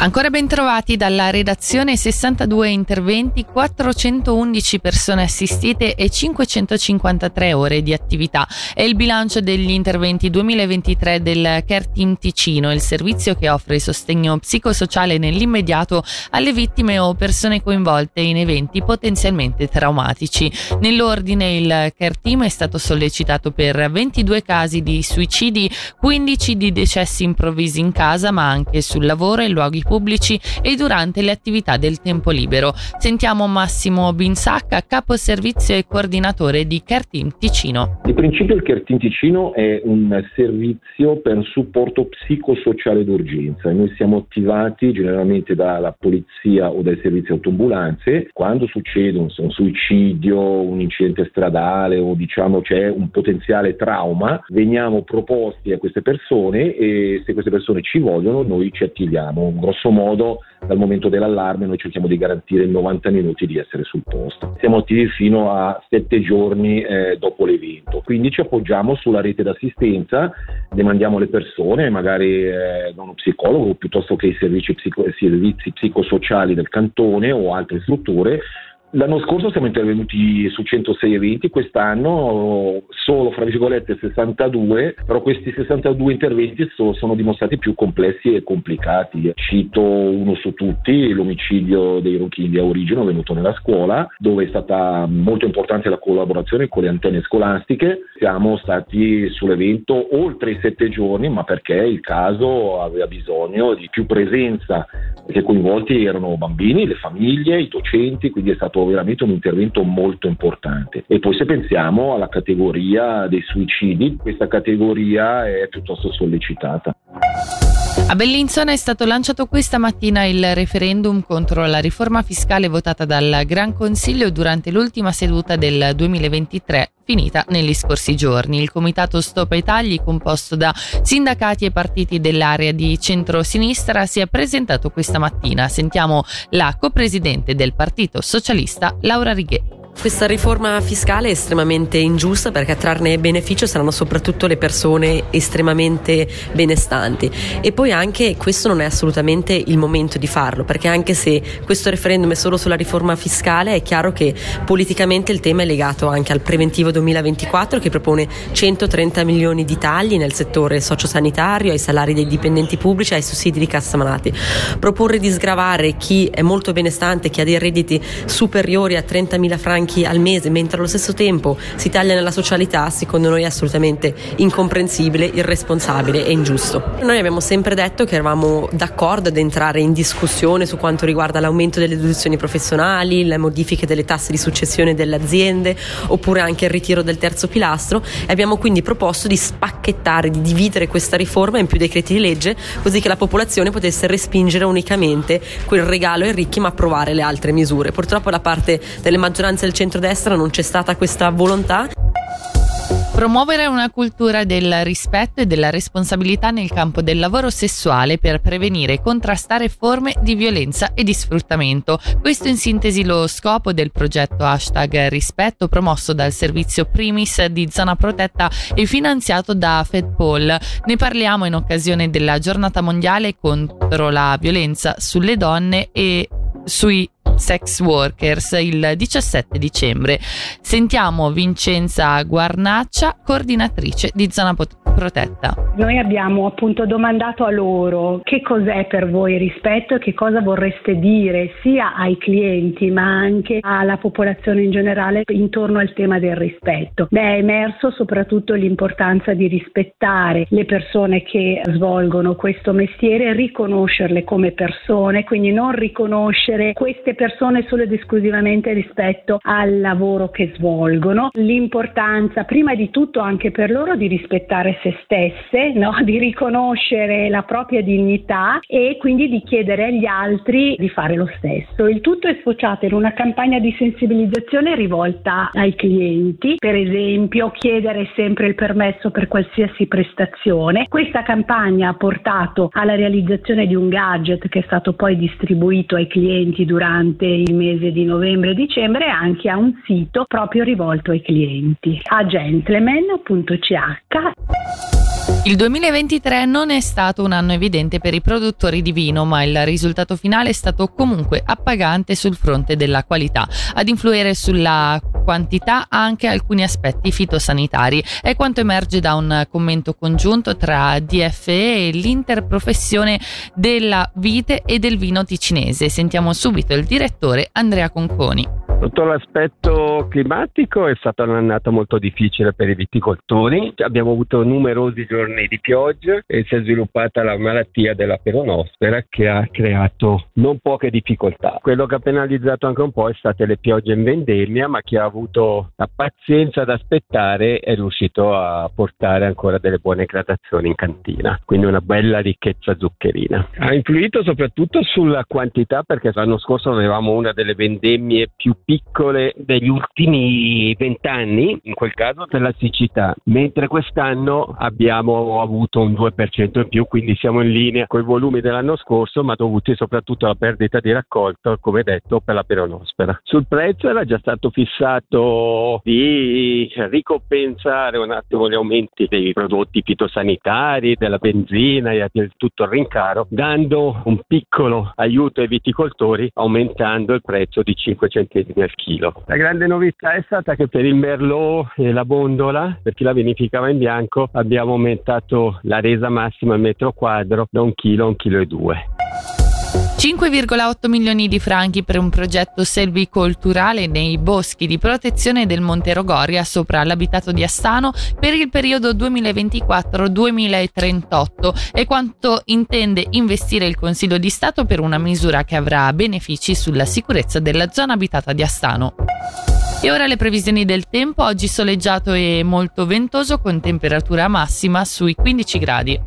Ancora ben trovati dalla redazione 62 interventi, 411 persone assistite e 553 ore di attività. È il bilancio degli interventi 2023 del Care Team Ticino, il servizio che offre sostegno psicosociale nell'immediato alle vittime o persone coinvolte in eventi potenzialmente traumatici. Nell'ordine il Care Team è stato sollecitato per 22 casi di suicidi, 15 di decessi improvvisi in casa, ma anche sul lavoro e luoghi pubblici e durante le attività del tempo libero. Sentiamo Massimo Binsacca, capo servizio e coordinatore di Team Ticino. Di principio il Team Ticino è un servizio per supporto psicosociale d'urgenza. Noi siamo attivati generalmente dalla polizia o dai servizi autoambulanze quando succede un, un suicidio, un incidente stradale o diciamo c'è un potenziale trauma, veniamo proposti a queste persone e se queste persone ci vogliono noi ci attiviamo. Grosso grosso modo dal momento dell'allarme noi cerchiamo di garantire 90 minuti di essere sul posto. Siamo attivi fino a 7 giorni eh, dopo l'evento, quindi ci appoggiamo sulla rete d'assistenza, demandiamo le persone, magari eh, da uno psicologo piuttosto che i servizi, psico- servizi psicosociali del cantone o altre strutture L'anno scorso siamo intervenuti su 106 eventi, quest'anno solo fra virgolette 62, però questi 62 interventi so, sono dimostrati più complessi e complicati. Cito uno su tutti, l'omicidio dei Ronchini di Origine avvenuto nella scuola, dove è stata molto importante la collaborazione con le antenne scolastiche. Siamo stati sull'evento oltre i sette giorni, ma perché il caso aveva bisogno di più presenza, perché coinvolti erano bambini, le famiglie, i docenti, quindi è stato stato veramente un intervento molto importante. E poi se pensiamo alla categoria dei suicidi, questa categoria è piuttosto sollecitata. A Bellinzona è stato lanciato questa mattina il referendum contro la riforma fiscale votata dal Gran Consiglio durante l'ultima seduta del 2023 finita negli scorsi giorni. Il comitato Stop ai tagli, composto da sindacati e partiti dell'area di centro-sinistra, si è presentato questa mattina. Sentiamo la copresidente del Partito Socialista, Laura Righe. Questa riforma fiscale è estremamente ingiusta perché a trarne beneficio saranno soprattutto le persone estremamente benestanti e poi anche questo non è assolutamente il momento di farlo perché anche se questo referendum è solo sulla riforma fiscale è chiaro che politicamente il tema è legato anche al preventivo 2024 che propone 130 milioni di tagli nel settore sociosanitario, ai salari dei dipendenti pubblici, ai sussidi di cassa malati. Proporre di sgravare chi è molto benestante, chi ha dei redditi superiori a 30 mila franchi franchi al mese, mentre allo stesso tempo si taglia nella socialità, secondo noi è assolutamente incomprensibile, irresponsabile e ingiusto. Noi abbiamo sempre detto che eravamo d'accordo ad entrare in discussione su quanto riguarda l'aumento delle deduzioni professionali, le modifiche delle tasse di successione delle aziende, oppure anche il ritiro del terzo pilastro e abbiamo quindi proposto di spacchettare, di dividere questa riforma in più decreti di legge, così che la popolazione potesse respingere unicamente quel regalo ai ricchi ma approvare le altre misure. Purtroppo da parte delle maggioranze del centrodestra non c'è stata questa volontà. Promuovere una cultura del rispetto e della responsabilità nel campo del lavoro sessuale per prevenire e contrastare forme di violenza e di sfruttamento. Questo in sintesi lo scopo del progetto hashtag rispetto promosso dal servizio Primis di Zona Protetta e finanziato da FedPol. Ne parliamo in occasione della giornata mondiale contro la violenza sulle donne e sui sex workers il 17 dicembre. Sentiamo Vincenza Guarnaccia, coordinatrice di Zona Protetta. Noi abbiamo appunto domandato a loro che cos'è per voi rispetto e che cosa vorreste dire sia ai clienti ma anche alla popolazione in generale intorno al tema del rispetto. Beh, è emerso soprattutto l'importanza di rispettare le persone che svolgono questo mestiere, riconoscerle come persone, quindi non riconoscere queste persone solo ed esclusivamente rispetto al lavoro che svolgono, l'importanza prima di tutto anche per loro di rispettare se stesse, no? di riconoscere la propria dignità e quindi di chiedere agli altri di fare lo stesso. Il tutto è sfociato in una campagna di sensibilizzazione rivolta ai clienti, per esempio chiedere sempre il permesso per qualsiasi prestazione. Questa campagna ha portato alla realizzazione di un gadget che è stato poi distribuito ai clienti durante il mese di novembre e dicembre anche a un sito proprio rivolto ai clienti a gentleman.ch Il 2023 non è stato un anno evidente per i produttori di vino, ma il risultato finale è stato comunque appagante sul fronte della qualità. Ad influire sulla quantità anche alcuni aspetti fitosanitari. È quanto emerge da un commento congiunto tra DFE e l'interprofessione della vite e del vino ticinese. Sentiamo subito il direttore Andrea Conconi. Sotto l'aspetto climatico è stata un'annata molto difficile per i viticoltori, abbiamo avuto numerosi giorni di pioggia e si è sviluppata la malattia della peronospera che ha creato non poche difficoltà. Quello che ha penalizzato anche un po' è state le piogge in vendemmia, ma chi ha avuto la pazienza ad aspettare è riuscito a portare ancora delle buone gradazioni in cantina, quindi una bella ricchezza zuccherina. Ha influito soprattutto sulla quantità perché l'anno scorso avevamo una delle vendemmie più piccole degli ultimi vent'anni, in quel caso per la siccità, mentre quest'anno abbiamo avuto un 2% in più, quindi siamo in linea con i volumi dell'anno scorso, ma dovuti soprattutto alla perdita di raccolta, come detto, per la peronospera. Sul prezzo era già stato fissato di ricompensare un attimo gli aumenti dei prodotti fitosanitari, della benzina e tutto il rincaro, dando un piccolo aiuto ai viticoltori aumentando il prezzo di 5 centesimi al chilo. La grande novità è stata che per il merlot e la bondola, per chi la vinificava in bianco, abbiamo aumentato la resa massima al metro quadro da un chilo a un chilo e due. 5,8 milioni di franchi per un progetto selvicolturale nei boschi di protezione del Monte Rogoria sopra l'abitato di Astano per il periodo 2024-2038 e quanto intende investire il Consiglio di Stato per una misura che avrà benefici sulla sicurezza della zona abitata di Astano. E ora le previsioni del tempo, oggi soleggiato e molto ventoso con temperatura massima sui 15 gradi.